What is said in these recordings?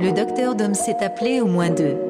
Le docteur Dom s'est appelé au moins deux.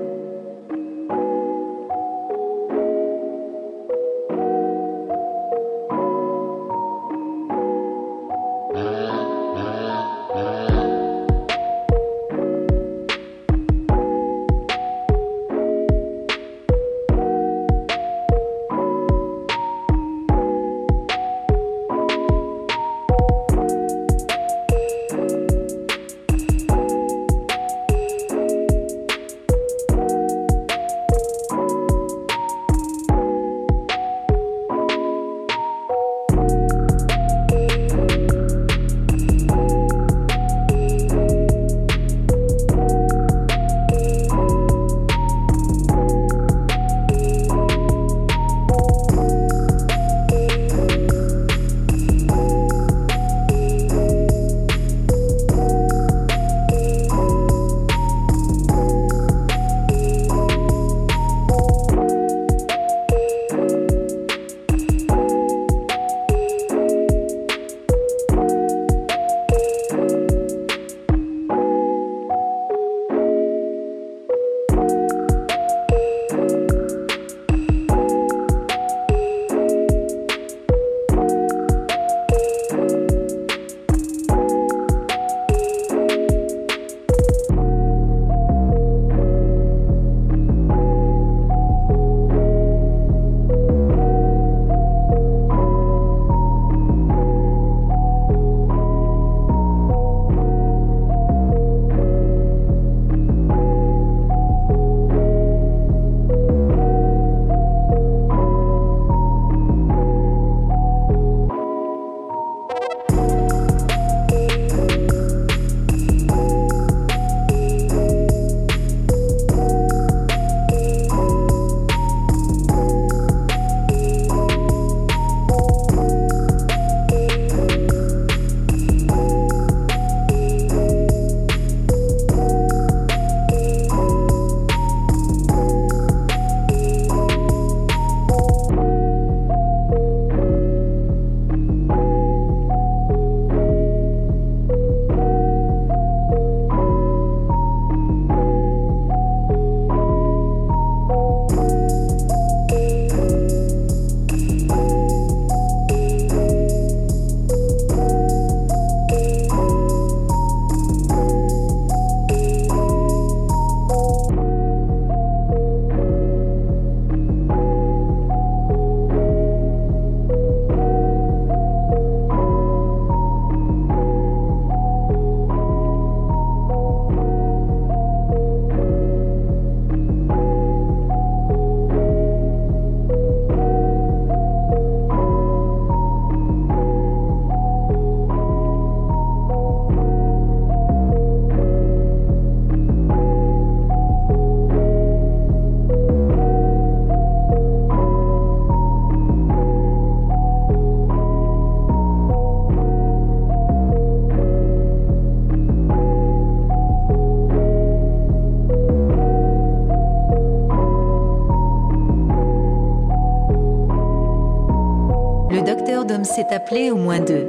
Dom s'est appelé au moins deux.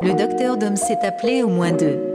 Le docteur Dom s'est appelé au moins deux.